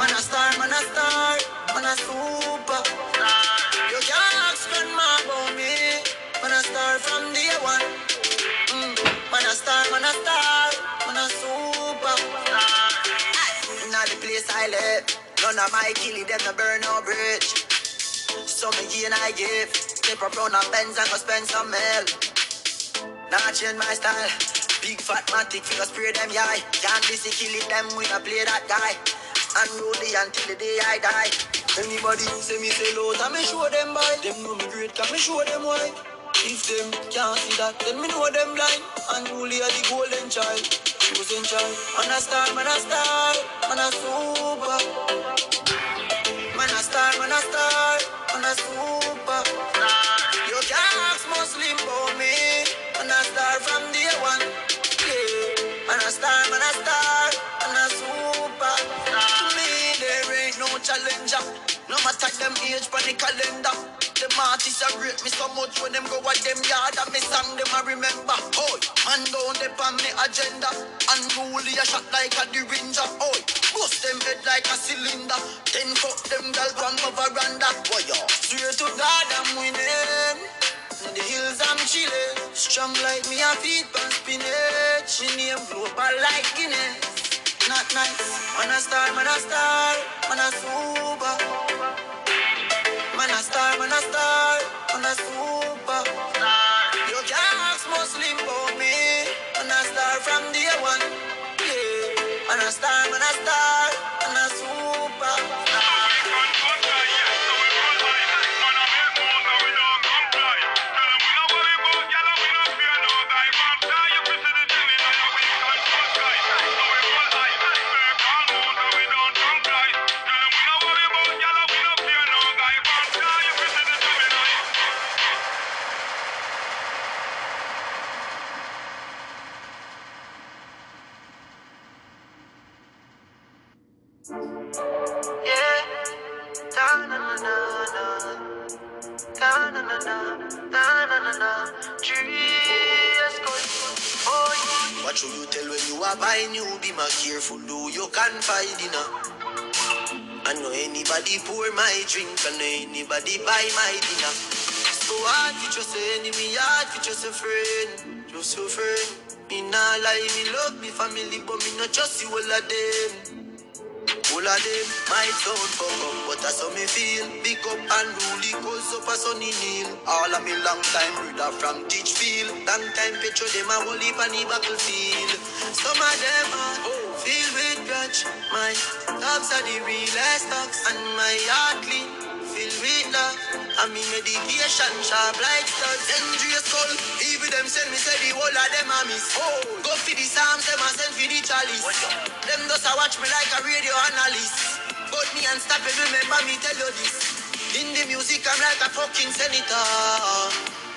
Man a star, man a star, man a super. You can't ask grandma about me. Man a star from day one. Mm. Man a star, man a star, man a super. Inna the place I live, none of my killie them no burn no bridge. So me gain I give, step up round a Benz and go spend some mil. Nah change my style. Big fat matic figure spray them yeah. Can't be sick kill them we a play that guy. Unruly until the day I die. Anybody who say me say low, I me show them by. Them know me great, can me show them why. If them can't see that, then me know them blind. Unruly are the golden child, chosen child. Man a star, man a star, man a super. Matter them age on the calendar. Them artists are great me so much when them go at them yard and me song them I remember. Oh, man down them on me agenda. And Unruly a shot like a derringer. Oh, bust them head like a cylinder. Then fuck them girl from my veranda. Oh, yeah. Swear to God I'm winning. In the hills I'm chilling. Strong like me a feet pan spinach. She name global like Guinness. Not nice. Man a star, man a star, man a super. Man a star, man a star, man a super. My know anybody buy my dinner. So hard for just an enemy, hard for just a friend, just a friend. Me nah lie, me love me family, but me not just you all of them. All of them might sound fuck up, but that's how me feel. Big up and rule, cause up a sunny kneel. All of me long time brother from Ditchfield. Long time picture them a whole heap on the battlefield. Some of them are filled with grudge. My dogs are the realest dogs, and my heart clean. With love, and me medication sharp like studs. Dangerous skull, even them send me say the whole of them a miss. Oh, go for the psalms, them a send for the chalice. Them just a watch me like a radio analyst. But me unstoppable, remember me tell you this. In the music, I'm like a fucking senator.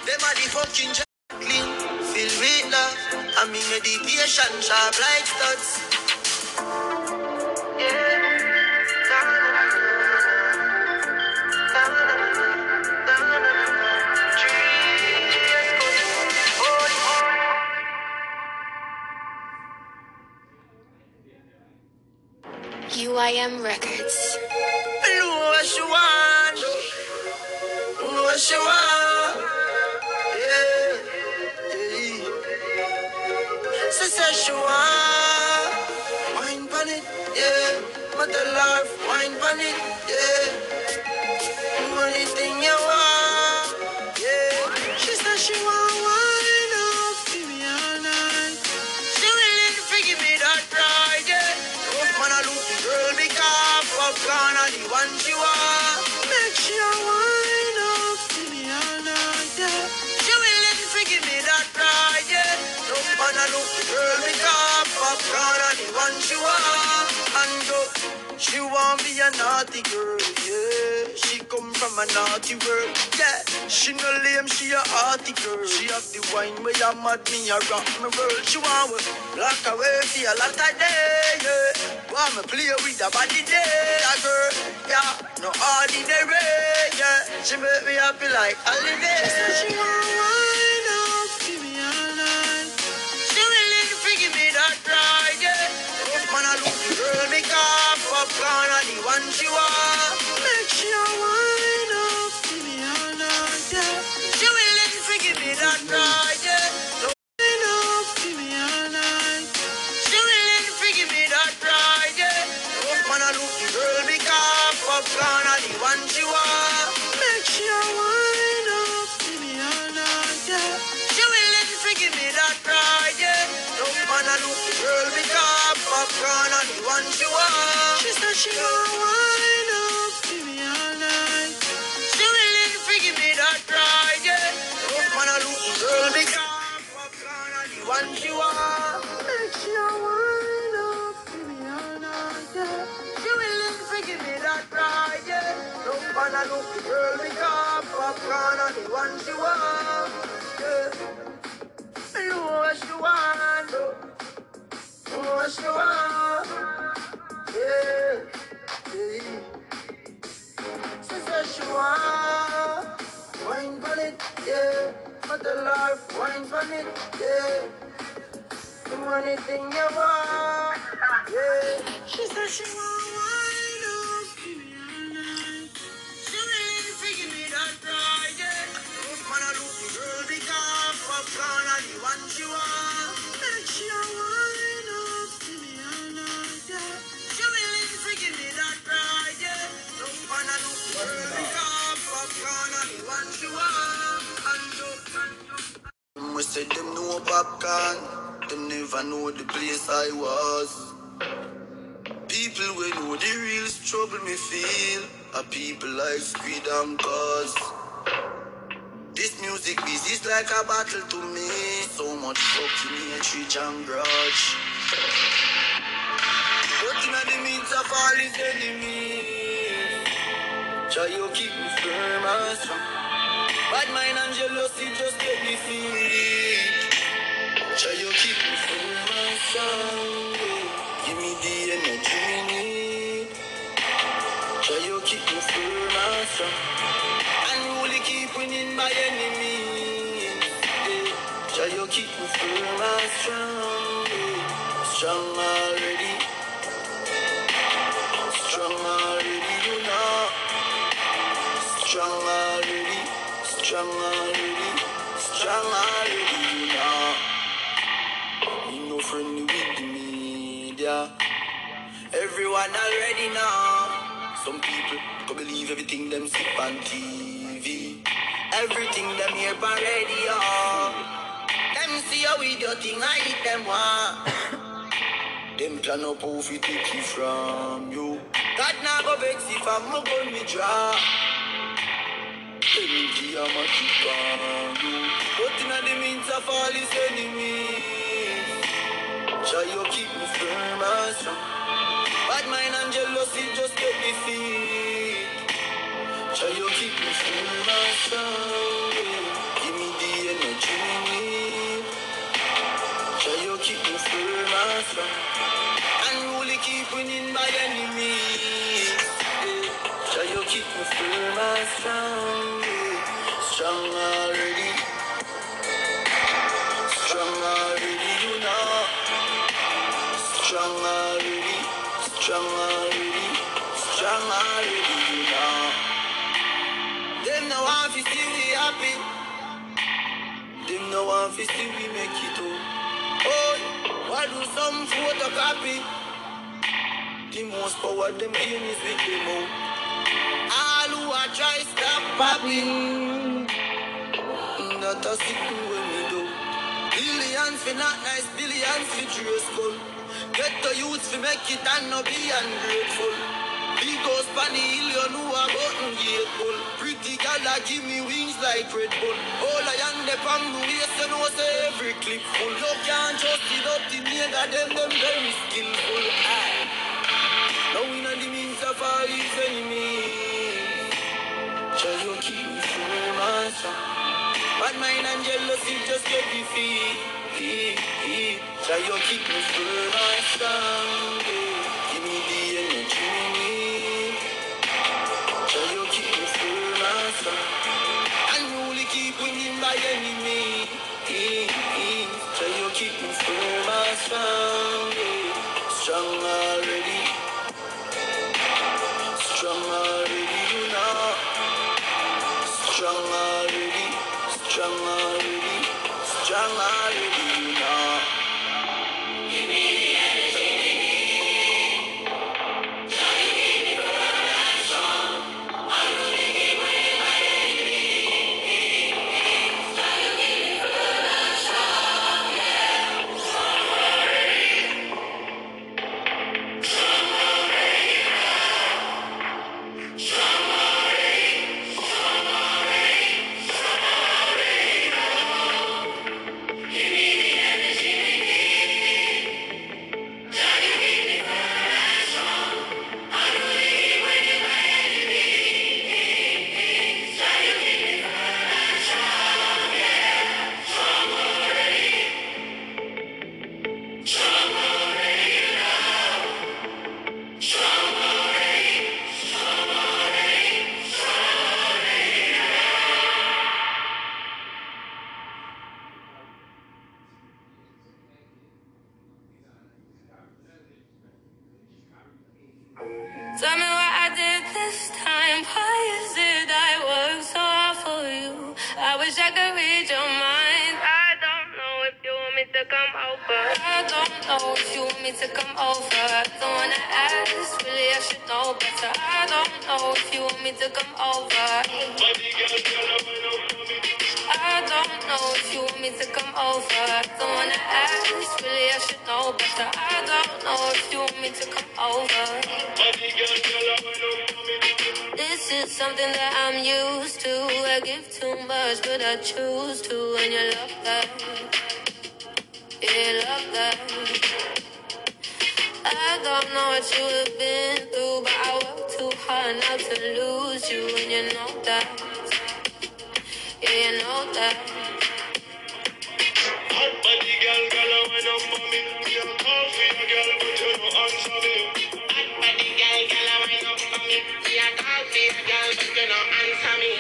Them are the fucking clean, filled with love. And me meditation sharp like studs. She says she want. Wine yeah. Mother love, wine yeah. She want be a naughty girl, yeah. She come from a naughty world, yeah. She no lame, she a arty girl. She have the wine where you mad me, a rock me world. She want me lock away for a lot of day, yeah. Want me play with her body day, a girl, yeah. No ordinary, yeah. She make me happy like holiday. She want girl, big arm, Popcaan and the one she want, yeah. Know what she want, know what she want, yeah. yeah. She said she want wine on it, yeah. For the life, wine on it, yeah. The money thing you want, yeah. She said she want we say them know Popcaan, them never know the place I was. People we know the real struggle me feel are people like Squid and Cause. Music is like a battle to me. So much fucking hatred and grudge. Working at the means of all his enemies. Try you keep me firm and strong. Bad mind and jealousy just get me feet. Try you keep me firm and strong. Give me the energy we need. Try you keep me firm and strong. Winning my enemies. Try you keep me firm and strong. Strong already. Strong already, you know. Strong already. Strong already. Strong already, you know. Me no friendly with the media. Everyone already know. Some people can believe everything them see on TV. Everything them hear on radio. Them see how we do thing, I eat them one. them plan up how fi take it from you. God now go vex if I'm a gun me draw. Energy I'm a keep on you. But in the means of all his enemies. Try you keep me firm and strong. Bad mind and jealousy just get me feet. Try you keep me and strong. Give me the energy we need. Try you keep me strong. And really keep winning my enemies. Try you keep me strong. yeah. Strong already. No want to see we make it up. Oh, why do some photocopy? The most power them gain is with them out. All who are try stop popping. Mm, not a second when we do. Billions for not nice, billions for graceful. Get the youth for make it and no be ungrateful. Big goes pan the hill, you know I button grateful. Pretty gal give me wings like Red Bull. All I am the palm the waist, you know say every clip full. You can't trust it up the nigga, them them very skillful. Aye. Now we know the means of all his enemies. Try to keep me firm and strong. Bad mind and jealousy just get defeat. Try to keep me firm and strong. Give me the energy we need. Try to keep me firm and strong. And really keep winning my enemy. Try to keep me I don't know if you want me to come over. Don't wanna ask, really I should know better. I don't know if you want me to come over. I don't know if you want me to come over. I don't know if you want me to come over. This is something that I'm used to. I give too much, but I choose to. And you love that. Yeah, love that. I don't know what you have been through, but I work too hard not to lose you. And you know that. Yeah, you know that. Hot body girl, girl, I went up for me. Me a call for you, girl, but you no answer me. Hot body girl, girl, I went up for me. Me a call for you, girl, but you no answer me.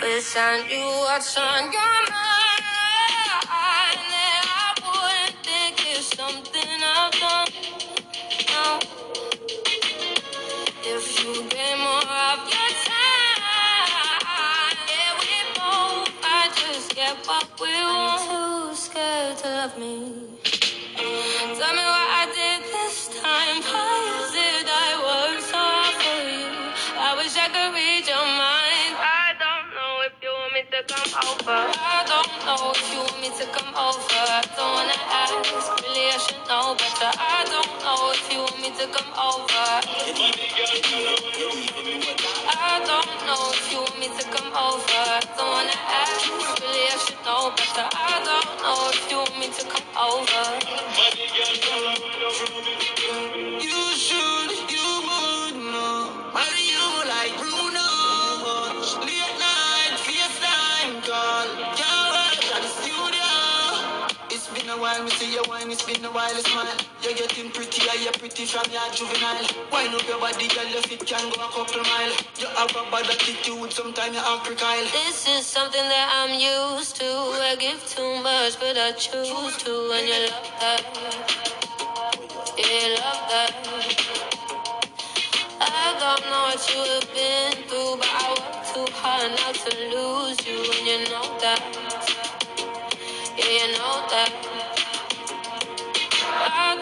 Wish I knew what's on your mind. Love me. Tell me what I did this time. Why is it I work so hard for you? I wish I could read your mind. I don't know if you want me to come over. I don't know if you want me to come over. I don't wanna ask, really I should know better. I don't know if you want me to come over. I don't know if you want me to come over. I don't wanna ask, really I should know better. I over. A while, smile. You're getting prettier, you're pretty from your juvenile. Wine up your body, girl, your feet can go a couple mile. You have a bad attitude, sometimes you're acrocrile. This is something that I'm used to. I give too much, but I choose to. And you love that. Yeah, love that. I don't know what you have been through, but I work too hard not to lose you. And you know that. Yeah, you know that.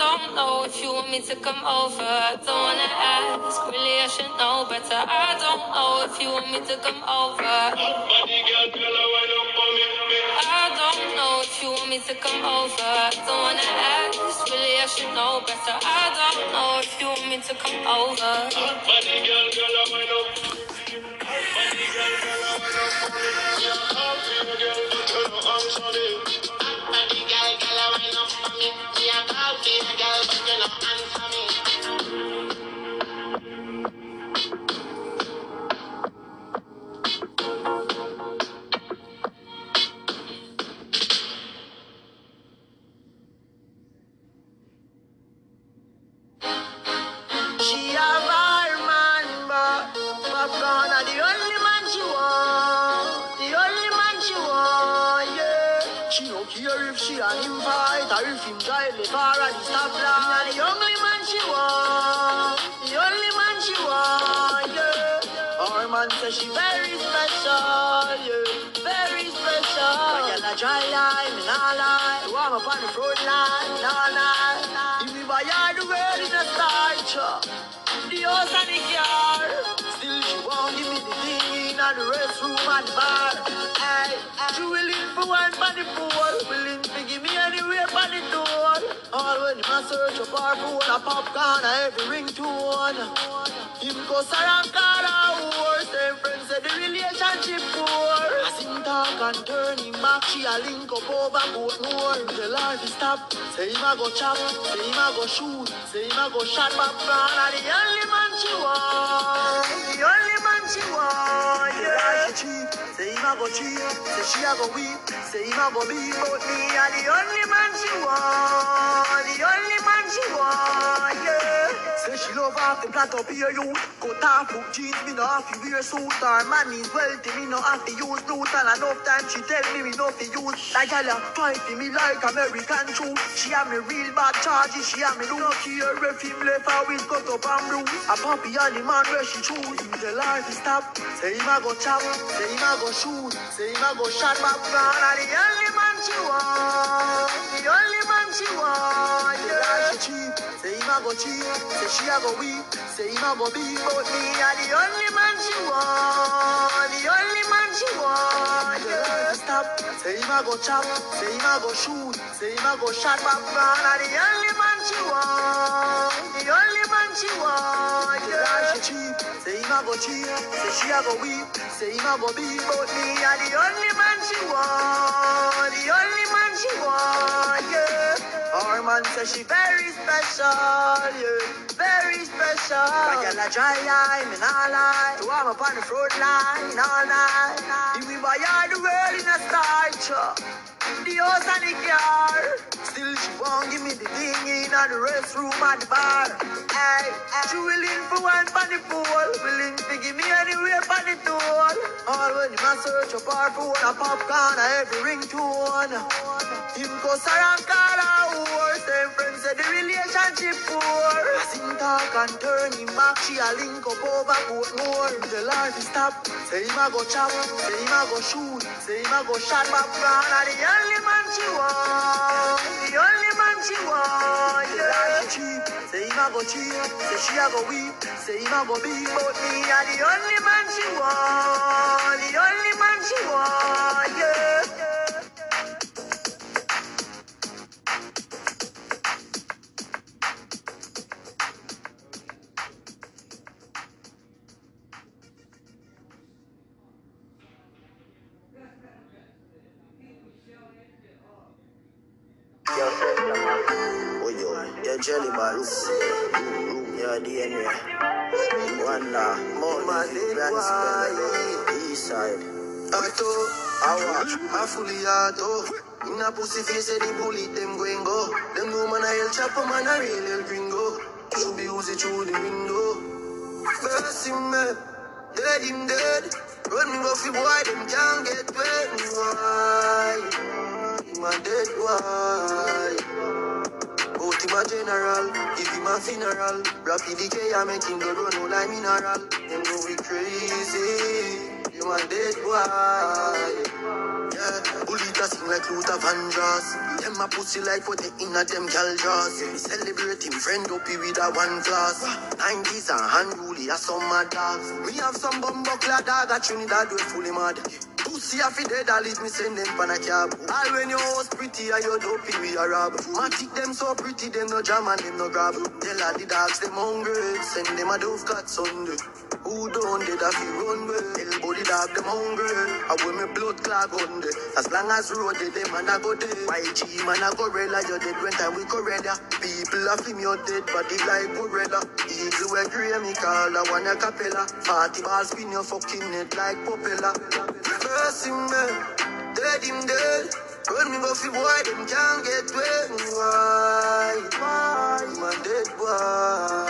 I don't know if you want me to come over. I don't wanna ask, really I should know better. I don't know if you want me to come over. I don't know if you want me to come over. Don't wanna ask, really I should know better. I don't know if you want me to come over. Body girl, girl, I'm went a for you, girl, but you no answer fight or if him drive the car at the only man she want. The only man she want, yeah. Our man says she very special, yeah. Very special. When you're a dry line, me nah lie. You want me on the front line, nah lie. If me buy her the world in a star, the house and the car. Still she won't give me the thing in the restroom and bar. Hey, she willing for one for the pool, willing to give me anywhere for the door. All when him a search up our phone, a Popcaan, a every ringtone. Him go around call a horse, them friends say the relationship poor. As him talk and turn him back, she a link up over Portmore. Tell her to stop, say him a go chop, say him a go shoot, say him a go shot Popcaan. And the only man she want, the only man she want, yeah. Say him a go cheat, say she a go weep, say him a go beat, but me and the only man she want, the only man she want, she love off the plant up here, you. Top book jeans, me no have to wear suit. Or man is wealthy, me no have to use loot. And enough time she tell me me no to use. That gal a fighting me like American true. She have me real bad charges, she have me do not care left her with cut up and. A puppy and the man where she choose. Him the life is stop. Say him a go chop, say him a go shoot, say him a go shot. And the only man she want, she a cheat, a a a the only man she want, the only man she want. Yeah, stop. Say him a go chop, say him a go shoot, say him a go shot back down. And the only man she want, the only man she want. Yeah, she cheap. Say him a go cheat, say she a go weep, say him a go beat. But me a the only man she want, the only man she want. Our man say she very special, yeah, very special. Like a dry eye, me nah lie. To have up on the front line all night. If we buy all the world in a style, the house and the car. Still she won't give me the thing in the restroom and the bar. Hey, she willing for one for the pool, willing to give me anywhere for the tool. All when you must search up our phone, a Popcaan, a every ringtone. Him go around call a whore, same friends say the relationship poor. I sing talk and turn him back, she a link up over Portmore. The life is stop, say him a go chop, say him a go shoot, say him a go shot back. And the only man she want, the only man she want, yeah. She cheap, say him a go cheat, say she a go weep, say him a go beat. But me a the only man she want, the only man she want, yeah. Yo, your jelly. Room your DNA. Wanda, Mountain, Grand Spell, East Side. Auto, I watch, I fully auto. In a pussy face, the bullet, them going go. Them no man a hell chopper, man a real hell gringo. Should be used through the window. First him me, dead him dead. Run me go fi boy, them can't get wet. Why? A dead, why? Him a general, if him a funeral. Rapid decay, I make him go run like mineral. Them know we crazy. Him a dead boy. Yeah, bullet a sing like Luther Vandross. Them a pussy like what they in a them gal. Me celebrate him friend up with a one class. 90s and unruly a summer dogs. We have some bumbo clad dog at Trinidad we fully mad. Pussy a fi dead, I leave me send them pan a cab. All when your house pretty and your dopey we a rob. Matic them so pretty, them no jam and them no grab. Tell all the dogs them hungry, send them a dove cat Sunday. Who don't did a fi run well? Tell body dog them hungry. I wear me blood clog on there. As long as road they them man a go there. YG man a gorilla, you dead when time we gorilla. People a me you dead body like gorilla. Eagle we grey me call a one a capella. Party ball spin your fucking head like propeller. First dead, him dead. Run me go fi boy, them can't get wet. Why? Why? Man dead boy.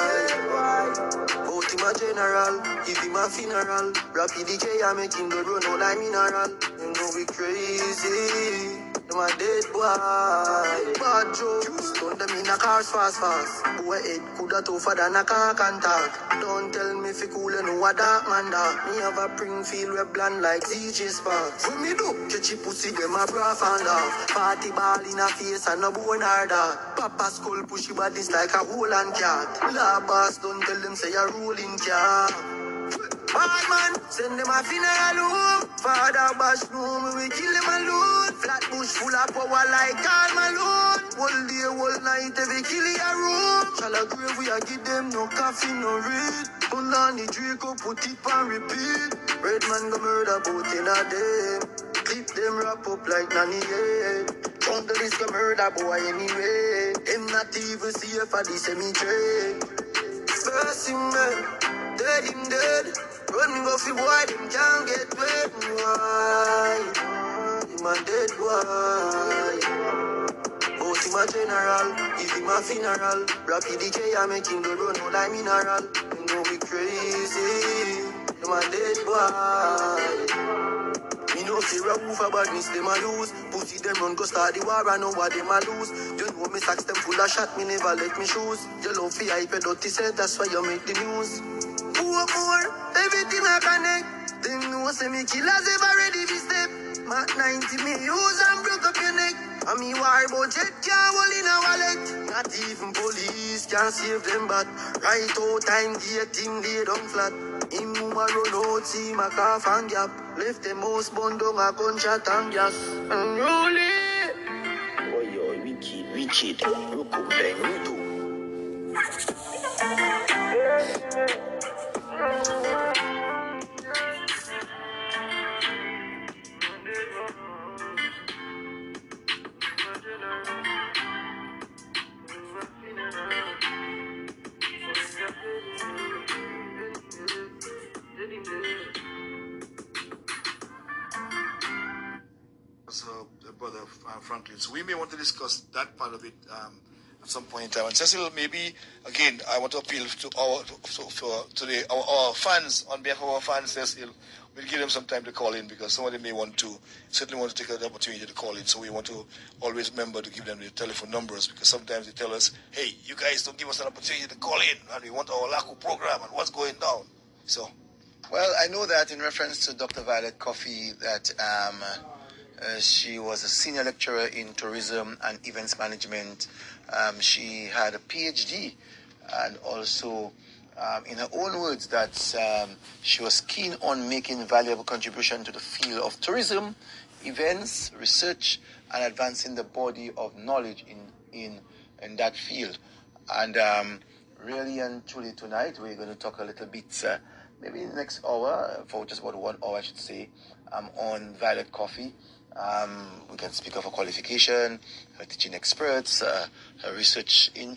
Both him a general, if him a funeral. Rapid decay, I make him go run all like mineral. Them know we crazy. Them a dead boy. Bad jokes, turn them in a cars fast fast. Boy head coulda tougher than a car can talk. Don't tell me fi cool and know a dark man dark. Me have a pring feel we bland like ZJ Sparks. When me do, catchy pussy them a bra and off. Party ball in a face and no bone or that. Papa skull pushy bodies like a hole and cat. La boss don't tell them say you're a rolling cat. Bad man, send them a funeral home. Father bash no we kill them alone. Flat bush full of power like Karl Malone. Whole day, whole night, every kill a room. Shall I grave, we a give them no coffee, no read. Pull on the Draco, put it on repeat. Red man go murder both in a day. Clip them wrap up like nanny head. Count the list go murder boy anyway. Them not even see if I the cemetery. First him dead, eh, dead him dead. Run go fi boy, them can't get wet. Why? A dead boy. Both him a general. If him a funeral, Rappy DJ I make him go run out like mineral. You know me crazy, them a dead boy. Me no fear a who for badness them a use. Pussy them run go start the war and know what them a lose. You know me socks them full of shot, me never let me shoes. You love fi hype dirty self, that's why you make the news. More, more, everything I connect. Them know say me killers ever ready to step. Mark 90 me use and broke up your neck. And me war budget can't hold in a wallet. Not even police can save them but right out time gate him lay down flat. Him woman run out, see my calf and gap. Left the most bun down a gunshot and gas. Unruly. Oh yo, wicked, wicked. Look up bang, we do. Discuss that part of it um, at some point in time. And Cecil, maybe again, I want to appeal to our to, for today our, our fans on behalf of our fans. Cecil, we'll give them some time to call in because somebody may want to certainly want to take the opportunity to call in. So we want to always remember to give them the telephone numbers because sometimes they tell us, "Hey, you guys don't give us an opportunity to call in, and we want our LACO program and what's going down." So. Well, I know that in reference to Dr. Violet Coffey, that um, uh, she was a senior lecturer in tourism and events management. Um, she had a PhD, and also, um, in her own words, that um, she was keen on making valuable contribution to the field of tourism, events, research, and advancing the body of knowledge in in in that field. And um, really and truly tonight, we're going to talk a little bit. Uh, maybe next hour, for just about one hour, I should say, um, on Violet Coffey. Um, we can speak of her qualification, her teaching experts, uh, her research in.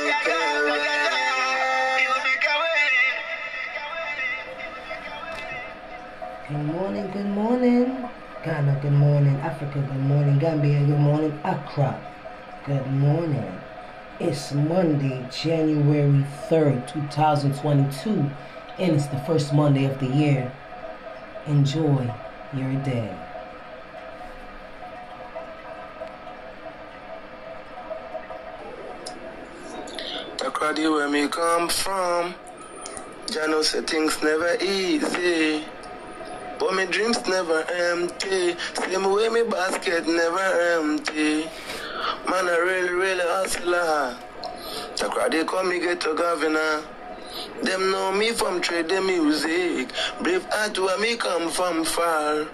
good morning. Ghana, good morning. Africa, good morning. Gambia, good morning. Accra, good morning. It's Monday, January 3rd, 2022, and it's the first Monday of the year. Enjoy your day. Takrady where me come from. Jah know say things never easy. But my dreams never empty. Same way my basket never empty. Man, I really, really hustler. Ah. The crowd they call me get to governor. Ah. Them know me from trade the music. Brave heart where me come from far.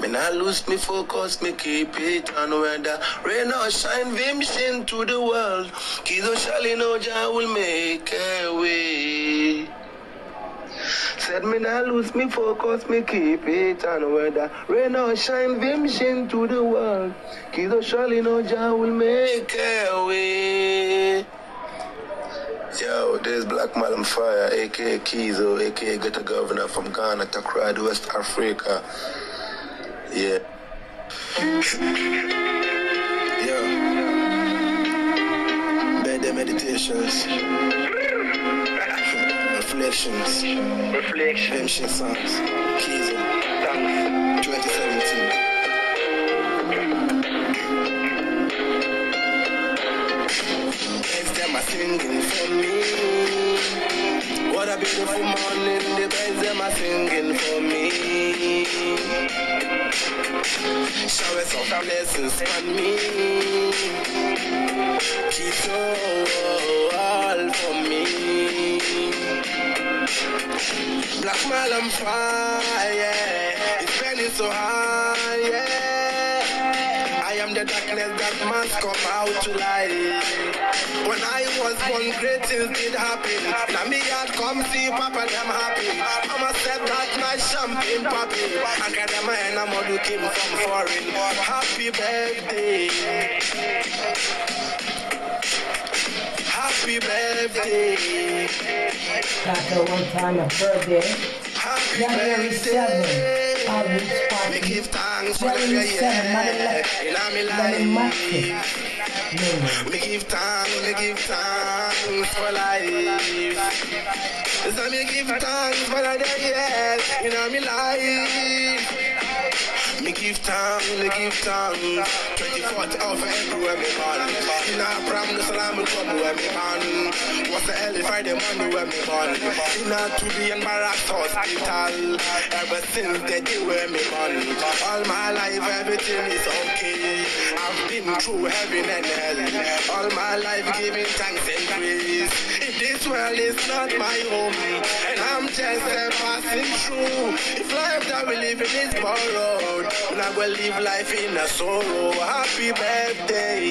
Me not lose me focus, me keep it on weather. Rain or shine, vim to the world. Kido shali know Jah will make a way. Said me not lose me focus, me keep it on weather. Rain or shine, vim shin to the world. Kido surely no Jah will make a way. Yo, there's Black Malam Fire, aka Kizo, aka Get a Governor from Ghana, Takrady, West Africa. Yeah. Yo. Bed meditations. Reflections. Reflection. Redemption songs. Kizo. Uh, Thanks. 2017. Birds them are singing for me. What a beautiful morning, the birds them are singing for me. Showers of blessings on me. Keep all for me. Black Malam fire, yeah. it's burning so high, yeah. I am the darkness that must come out to light. When I was born, great things did happen. Now me had come see Papa them happy. Mama said that my champagne popping. And get them and I'm looking from foreign. Happy birthday. Happy birthday. Taco one time birthday. Happy January 7th. birthday. Outreach Me party. give thanks for the January 7th. yeah. In my Money life. Money Me give thanks, me give thanks for life. So me give thanks for the years in my life. Me give thanks, me give thanks. 24th of April, me born. In a pram, the salam come where me born. What's the hell early Friday morning where me born? In a to the embarrassed hospital. Ever since the day where me born. All my life, everything is okay. I've been through heaven and hell. All my life giving thanks and praise. If this world is not my home, and I'm just a passing through. If life that we live in is borrowed, and I will live life in a sorrow. Happy birthday.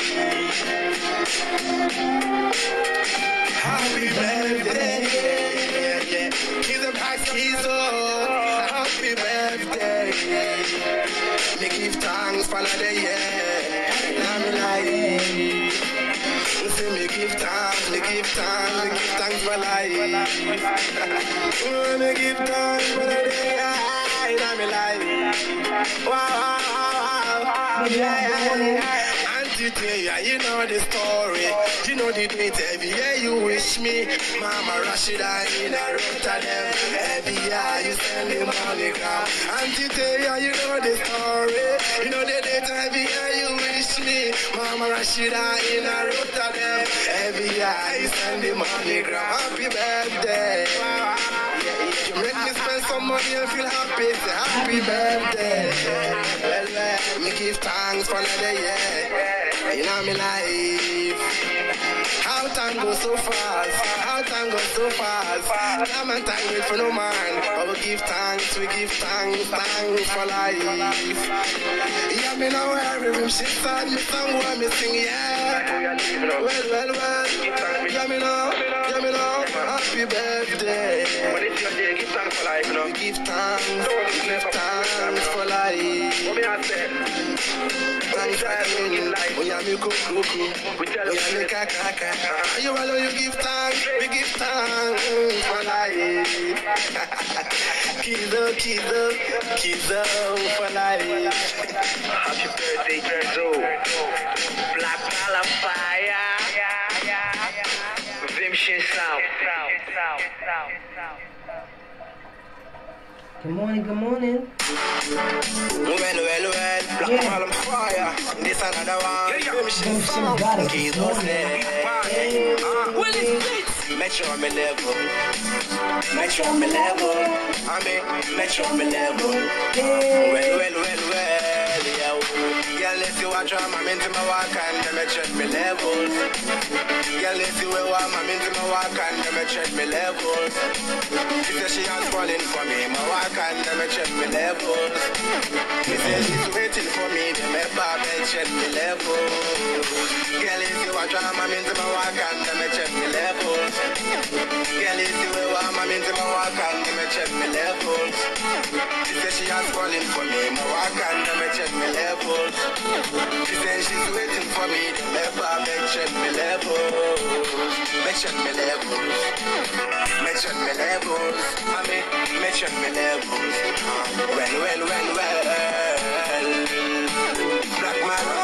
Happy birthday. Yeah, yeah. Kiss him back, kiss her. Happy birthday. Me give thanks for another year. I'm alive. Say me give thanks, me give thanks, me give thanks for life. Oh, me give thanks for the day I'm alive. Wow, wow, wow, wow. Maybe I'm the you know the story. You know the date every year you wish me. Mama Rashida in a Rotterdam. Every year you send me money gram. Auntie Taya, you know the story. You know the date every year you wish me. Mama Rashida in a Rotterdam. Every year you send me money gram. Happy birthday. You make me spend some money and feel happy. Say happy birthday. Well, well, me give thanks for another year. In my life. How time goes so fast. How time goes so fast. Time and time for no man. But we give thanks, we give thanks, thanks for life. Yeah, me know every room she said me what me sing, yeah. Well, well, well. Yeah, me know, yeah, me know. Happy birthday. When it's your day, give thanks for life, you know. Give thanks, give thanks for life. What me I say? Thanks for life. Me kuku. We tell We you, oh, are me kaka. You alone oh, you give thanks, we give thanks for life. Kizo, kizo, kizo for life. happy birthday, Drezo. Black Malam Fire. Vimshin Sound. Good morning, good morning. Well, well, well, Black Yeah. Malam Fire. This another one. Vimshin Vimshin Sound. got it. Kizo say. Well, it's metro me level. Metro me level. I mean, metro me level. Well, Watch I'm into my walk and them check me levels. Girl, if you will I'm into my walk and them check me levels. She says she has falling for me, my walk and them check me levels. She says she's waiting for me, them ever check me levels. Girl, if you watch I'm into my walk and them check me levels. Girl, my and them check me levels. She says she has falling for me, my them check me levels. She says she's waiting for me never mention me levels. Mention me levels. Mention me levels. Mention me levels. Well, well, well, well. Black man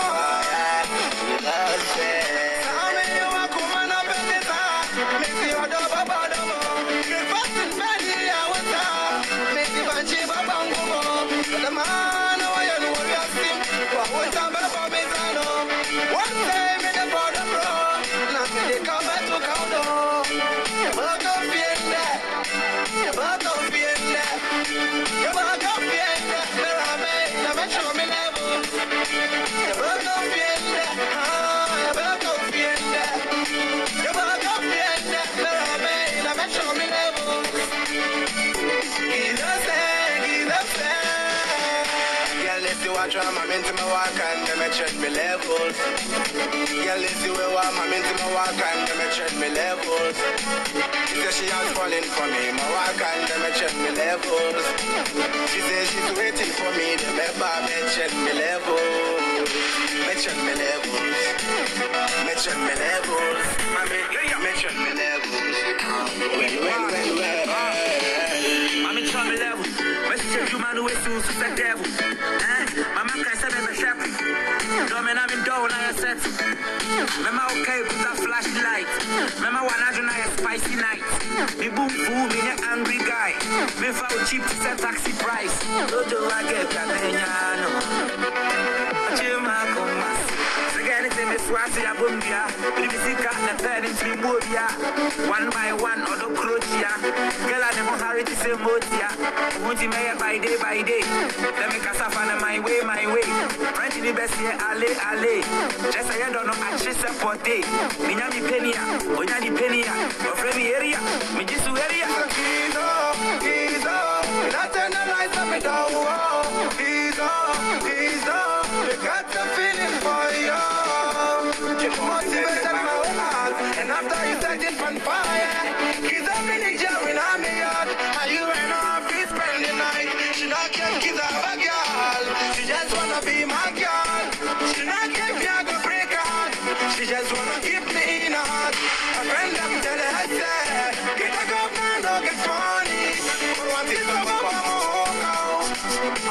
Girl, if you will want I'm into my walk and them check me levels. She says she has falling for me, my walk and them check me levels. She says she's waiting for me, them ever mention me levels. Mention me levels. Mention me levels. I mean, mention me levels. Well, well, well, well. Uh, Mami tell me level. Message you man is soon the devil. Now you set. Remember okay put a flashlight. Remember one I now a spicy night. Me boom boom me a angry guy. Me foul cheap to set taxi price. Do do I get no. Kumas. Again it's me swasi ya bumbia. Bimisika na pen into me. One by one or the croccia. Girl I never hurry to. Won't you make by day by day? Let me my way, my way. French in the here, ale, ale. Just I don't know, I just support it. Minyami penia, onyani penia. Or frame area, me just area.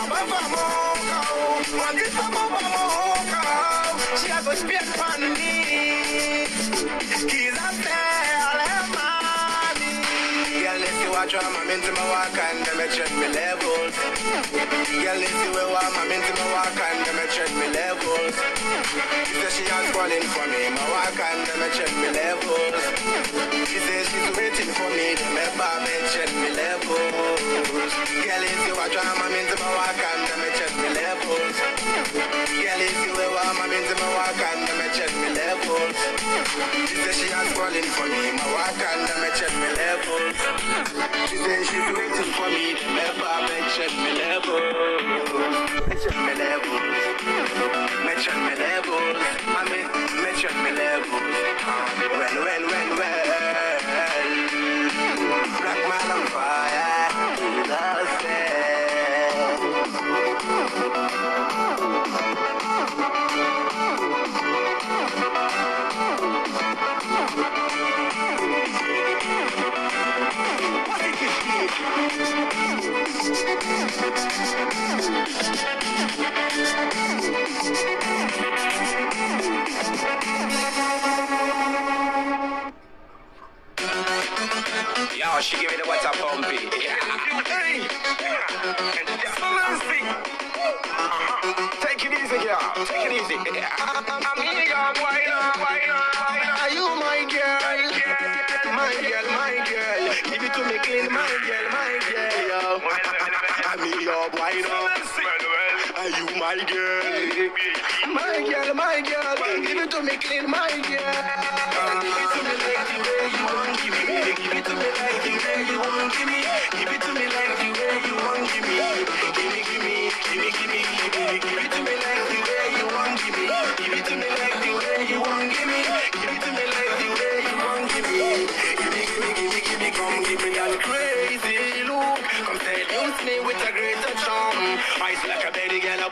Baba mocha. One a baba mocha. She has a me. Into my walk and them check me levels. Girl, want I'm into my walk and them check me levels. She says she has falling for me, my walk and them check me levels. She says she's waiting for me, them ever mention me levels. Girl, if you watch I'm into my walk and them check me levels. Girl, if you will want I'm into my walk and them check me levels. She says she has falling for me, my walk and them check me levels. She says she's waiting for me, them ever mention me levels. Mention me levels. Mention me levels. I mean, me levels. Uh, well, well, well, well. now she give me the water pumping. hey! Excellency! Uh-huh. Take it easy, girl. Take it easy. I'm here, girl. Why not? Why not? Why not? Are you my girl? My girl, my girl. Give it to me clean, my girl. My girl? My girl, my girl. Give it to me clean, my girl. Give it to me like the way you want, give me. Give it to me like the way you want, give me. Give it to me like the way you want, give me. Give me, give me, give me, give me, give me. Give it to me like the way you want, give me. Give it to me like the way you want, give me. Give it to me like the way you want, give me. Give me, give me, give me, give me, come give me that crazy look. Come seduce me with a greater charm. Eyes like a a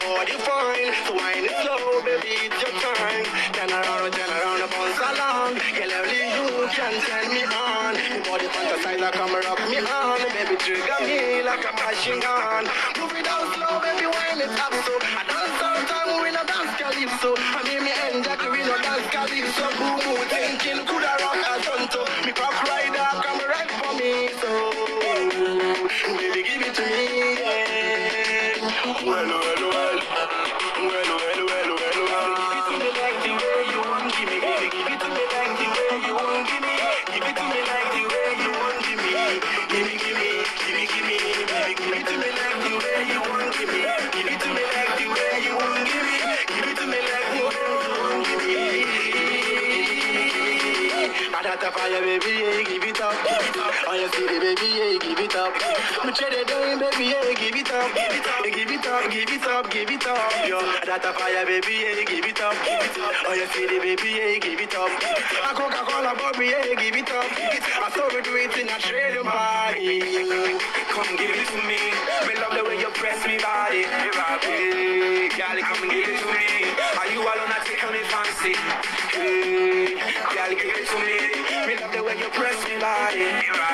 body fine. So wine it slow, baby, it's your time. Turn around, turn around, bounce along. Girl, only you can turn me on. Body fantasize, like come rock me on. Baby, trigger me like a machine gun. Move it down slow, baby, wine it up so. I dance all time, we no dance calypso. I mean me end that we no dance calypso. Boom, boom, thinking coulda up, give it up, give it up, give it up, give it up. Yo, got the fire, baby, yeah, give it up, give it up. Oh, you see the baby, yeah, give it up. I Coca-Cola, baby, yeah, give it up. I saw we do it in a trading party. Come give it to me. Me love the way you press me body. Rock. Girl, come give it to me. Are you alone? I take me fancy. Hey, girl, give it to me. Me press me body.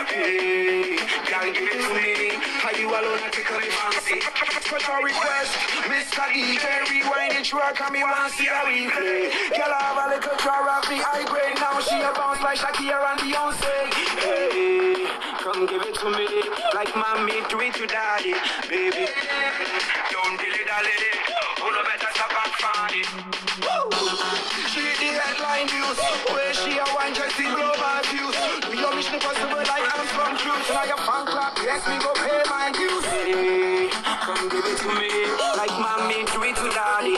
It. Girl, give it to me. Are you alone? I take me fancy. Special request, Mr. DJ, rewind the track and me want to see how we play. Girl, I have a little jar of the high grade. Now she a bounce like Shakira and Beyonce. Hey, come give it to me. Like mommy, do it to daddy, baby. Don't dilly dally. Who no better stop and find it. She the headline news. Where she a wine just yes, me go pay my dues. Hey, come give it to me. Like mommy, do it to daddy.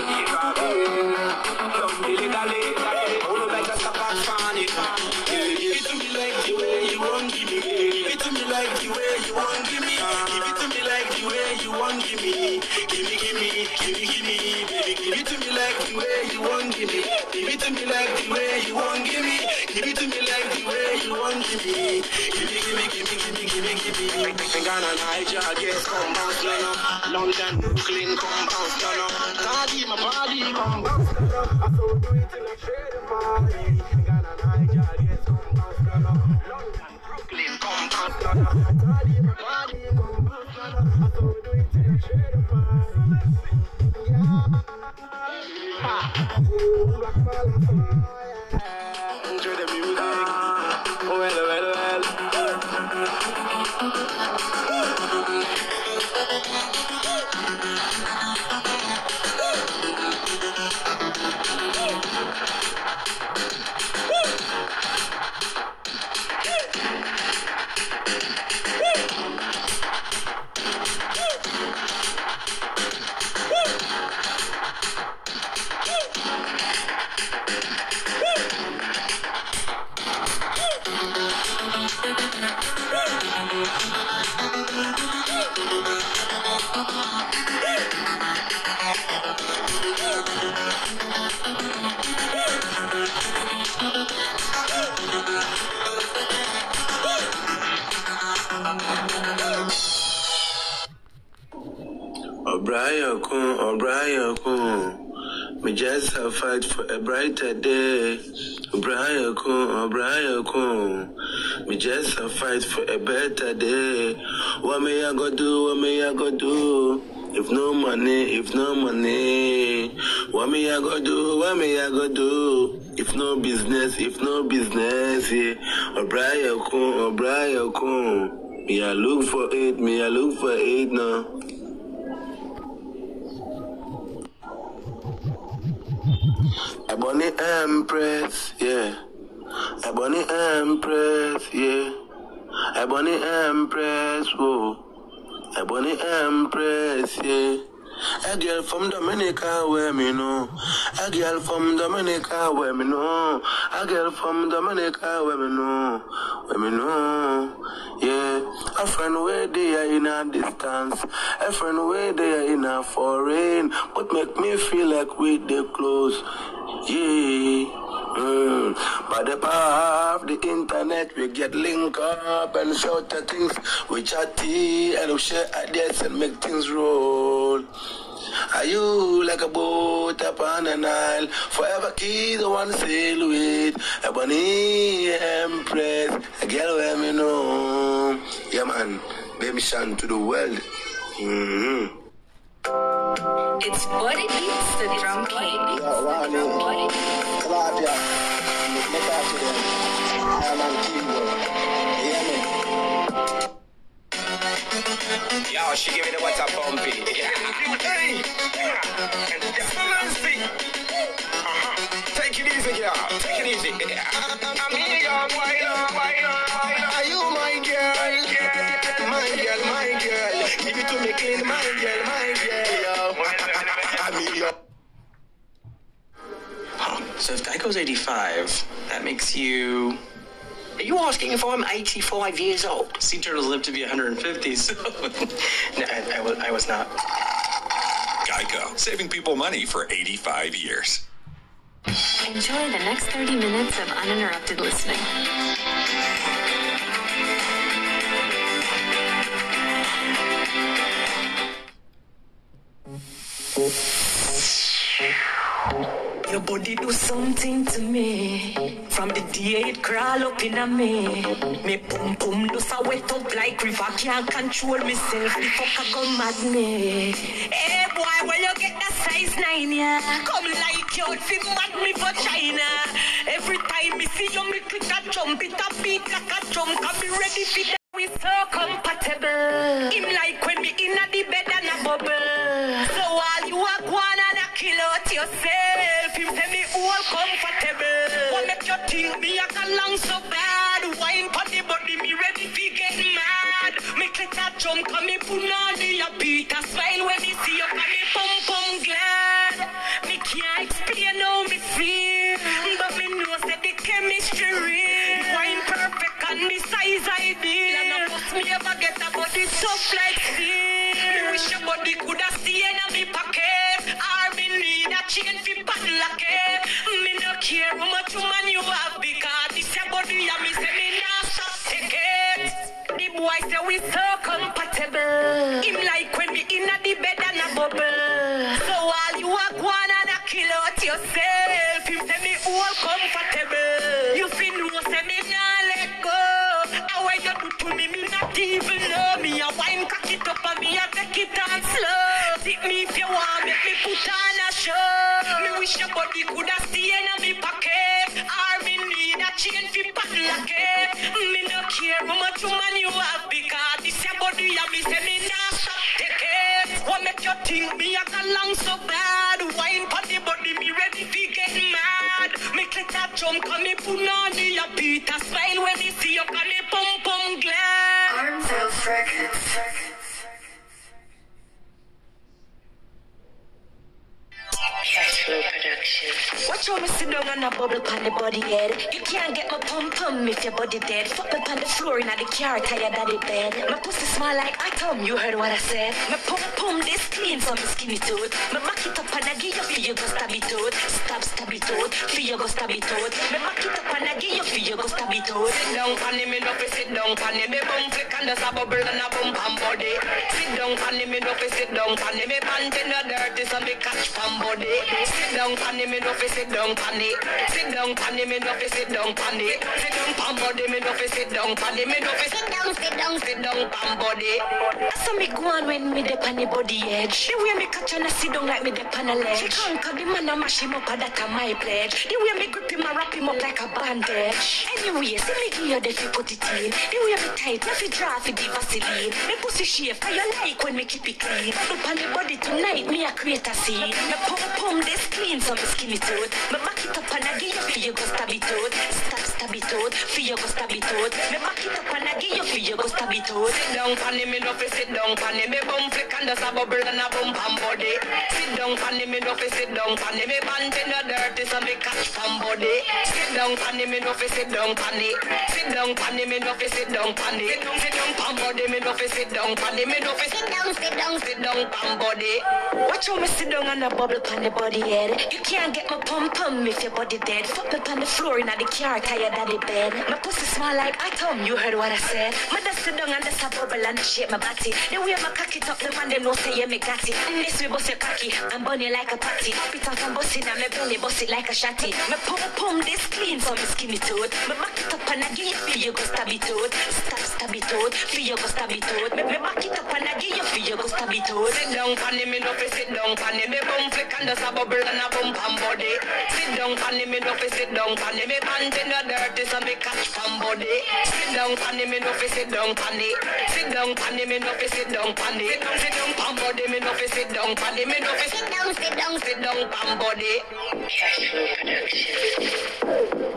Who no better stop and find it. Hey, give it to me like the way you want, give me. Give it to me like the way you want, give me. Give it to me like the way you want, give me, the way you want, give me. Give it to me like the way you want, give me. Give it to me like the way you want, give me. Give me, give me, give me, give me, give me, give me. Ghana, Niger, guess come bounce, no, no. London, Brooklyn, come bounce, no, no. Party, my party, come bounce, no, no. I saw do it in a shade party. Ghana, Niger, guess come bounce, no, no. London, Brooklyn, come bounce, no, no. Party, my party, fight for a better day. What may I go do? What may I go do? If no money, if no money, what may I go do? What may I go do? If no business, if no business, yeah. O'Brien O'Brien kun. Me I look for it, me I look for it now. Ebony Empress, yeah. Ebony Empress, yeah. Ebony Empress, whoa. Ebony Empress, yeah. A girl from Dominica where me know. A girl from Dominica where me know. A girl from Dominica where me know. Where me know. Yeah. A friend where they are in a distance. A friend where they are in a foreign. But make me feel like we they close. Yeah. Mm. By the power of the internet, we get link up and shout at things. We chatty and we share ideas and make things roll. Are you like a boat upon an isle? Forever key the one sail with a bunny empress, a girl where me know. Yeah, man, baby shan to the world. Mm-hmm. It's Body Beats, the drum king. Yeah, Wally, Claudia, look after them. I'm on teamwork. You hear me? Yo, she give me the what's up bumpy. Yeah. Hey. Yeah. Excellency. Uh-huh. Take it easy, girl. Take it easy. Yeah. Amiga, why not, why not, why So if Geico's 85, that makes you. Are you asking if I'm 85 years old? Sea turtles live to be 150, so. no, I, I, was, I was not. Geico, saving people money for 85 years. Enjoy the next 30 minutes of uninterrupted listening. Body do something to me. From the day it crawl up in a me. Me pum pum do so wet up like river. Can't control myself. The fuck I go mad me. Hey boy, when you get that size nine, yeah. Come like you fi mad me for China. Every time me see you, me click a jump. It a beat like a drum. Can be ready for that. We so compatible. Him like when me inna the bed and a bubble. So while you are going and a kill out yourself, him say me all comfortable. What make you think me a long so bad? Wine for the body, me ready to get mad. Me click a jump, come me put on the beat a smile when me see you, come me pum pum glad. Me can't explain how me feel, but me know say the chemistry real. Wine perfect and me size ideal. And of course me ever get a body tough like steel. Me wish your body coulda in a me pocket. Or a chain fi paddle like it. Me no care how much woman you have because this your body and me say me nah stop take it. The boy say we so compatible. Him like when me inna the bed and a bubble. So while you are going and a kill out yourself, him say me all comfortable. You fi know say me nah let go. How I you do to me, me not even know me. A wine cock it up and me a take it on slow. Tip me if you want, make me put on show. Me wish your body coulda stay in me pocket. Or me need a chain fi paddle like it. Me no care how much woman you have because this your body and me say me nah stop take it. What make you think me a go long so bad? Wine for the body, me ready fi get mad. Me click a jump, come me put on the beat a smile when me see you, come me pum pum glad. Arms Out Records. Flow production. Watch how me sit down on a bubble pan the body head. You can't get my pum pum if your body dead. Fuck up on the floor in the car, tired of the bed. My pussy smell like atom, you heard what I said. My pum pum this clean, so me skinny tooth. My back it up and I give you feel you go stab it out. Stab stab it out, feel you go stab it. My back it up and I give you feel you go stab it. Sit down pan me no sit down pan me bum flick and there's a bubble and a bum pan body. Sit down pan me no sit down pan me panty no dirty so me catch pan body. Eh? Sit down pan me no fi sit down pan it. Sit down pan me no fi sit down pan it. Sit down pan body me no fi sit down pan it. Me no sit down sit down sit down pan body. So me go on when me dip on the body edge. The way me catch and I sit down like me dip on a ledge. She conquer the man and mash him up and that a my pledge. The way me grip him and wrap him up like a bandage. Anyway, see me give you the fi put it in. The way me tight, me fi draw fi the Vaseline. Me pussy shape, I you like when me keep it clean. Up on the body tonight, me a create a scene. Me pump this clean, so me skinny toad. Me back it up and I give you for you go stab it out. Stab, stab it out, for you go stab it out. Me back it up and I give you for you go stab it out. Sit down, panny me no fi sit down, panny me bum flick and just a bubble and a bump and body. Sit down, panny me no fi sit down, panny me pant in the dirty so me catch from body. Sit down, panny me no fi sit down, panny. Sit down, panny me no fi sit down, panny. Sit down, sit down, pan body me no fi sit down, panny me no fi sit down, sit down, sit down, pan body. Watch how me sit down and a bubble on the body head. You can't get my pum pum if your body dead. Fuck up on the floor in the car, tired daddy bed. My pussy small like atom, you heard what I said. My just sit down and just a bubble and shape my body. The way my cock it up, the man them know say yeah me got it. And this we bust your cocky burn you like a patty. Pop it out and bust it and me belly bust it like a shotty. Me pum pum this clean so me skinny toad. Me back it up and I give you you go stab it out. Stab stab it out, feel you go stab it out. Me, me back it up and I give you feel you go stab it. Sit down, panny me no sit down, panny me bum flick and just a bubble and a bump and body. Sit down, panny me no fi sit down, panny me pant in the dirty so me catch from body. Sit down, panny me no fi sit down, panny. Sit down, panny me no fi sit down, panny. Sit down, sit down, pan body me no fi sit down, panny me no fi sit down, sit down, sit down, pan body. Cash flow production.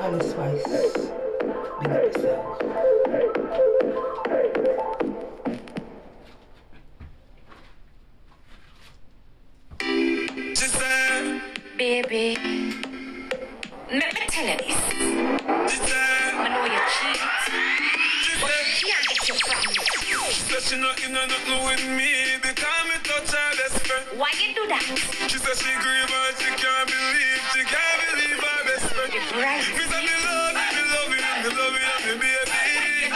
Honey Spice. Baby, let me tell you this. I know you cheat, but she can't get you from me. said she not in nothing with me because me touch her best friend. Why you do that? She said she grieve and she can't believe, she can't believe her best friend. Right. Me me love you, me love you, me love you, me baby.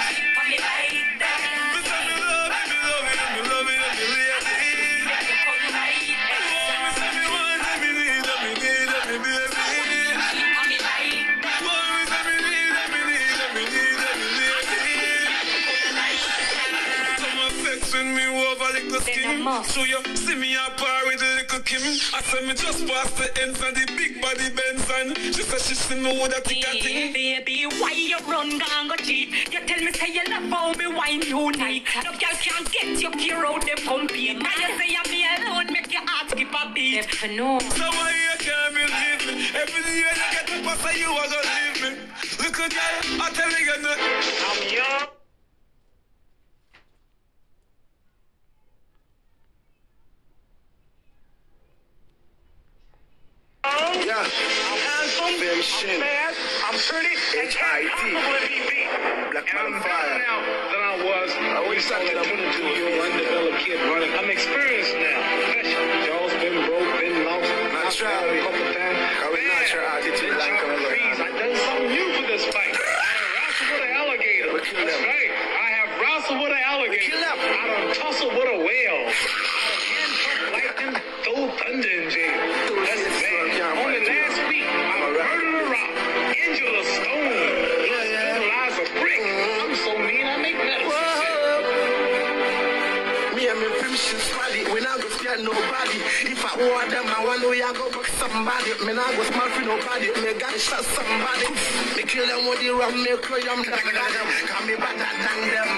Skin. So you see me a par with little Kim. I say me just pass the ends and the big body Benson. She said she see me with a thick a thing. Baby, why you run gang go cheat? You tell me say you love how me wine unique. No girl can't get you gear out them compete. Now you say I'm me alone, make your heart skip a beat. If you know. So why you can't believe me? Every day you get up, I say you are gonna leave me. Little girl, I tell you, no. I'm young. Yeah, I'm handsome, I'm fast, I'm pretty, and can't possibly be beat. Black and I'm better now than I was. I always thought that I'm gonna do you undeveloped kid running. I'm experienced now. Professional. Jaws been broke, been lost, knocked out a couple times. I will not your attitude like a trees. I done something new for this fight. I wrestled with an alligator. That's right. I have wrestled with an alligator. I done tussled with Me not go smart for nobody. Me got shot somebody. Me kill them with the rum, me cry them down them. Cause me better than them,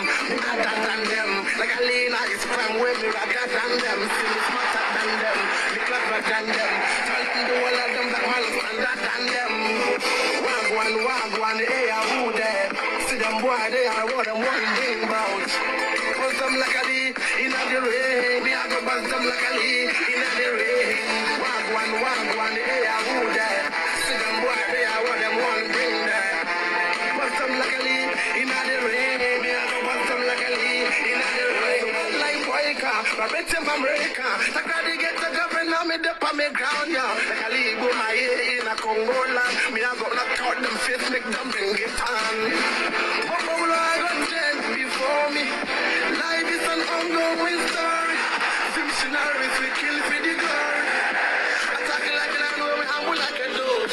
better than them. Like a Lena is prime way, me better than them. See me smarter than them, me clever than them. Tell them the whole of them that man standard than them. Wagwan, wagwan, hey, face, make them bring it on. What will I go dead before me? Life is an ongoing story. Fictionaries we kill for the glory. Attack like I know me, I'm like a dog.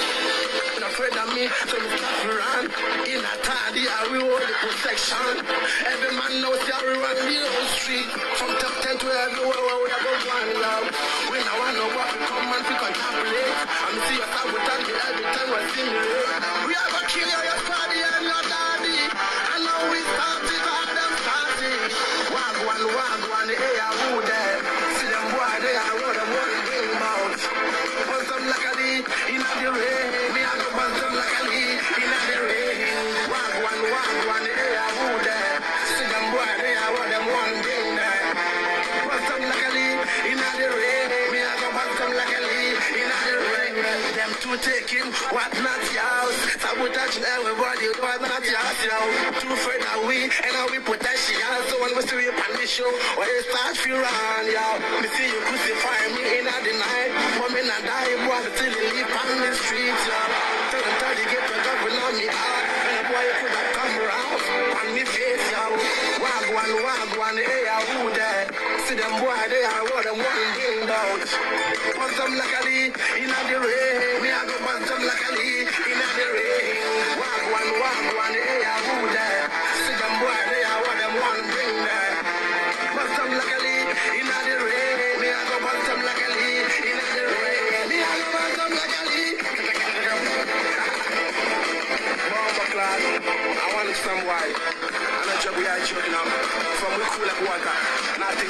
Not afraid of me, so me to run. In a tardy, I will hold the protection. Every man knows that we run the whole street. From top 10 to everywhere where we are going one love. We now want know what we come and we contemplate. I'm see your side with me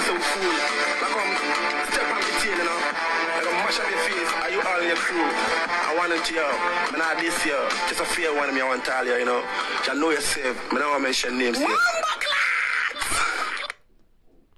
so cool. Now come, step on the tail, you know. I gonna mash up your face. Are you all your crew? I want it here. Man, this year. Just a fair one, of me I want to tell you, you know. You know yourself. Man, I want to mention names. Mama!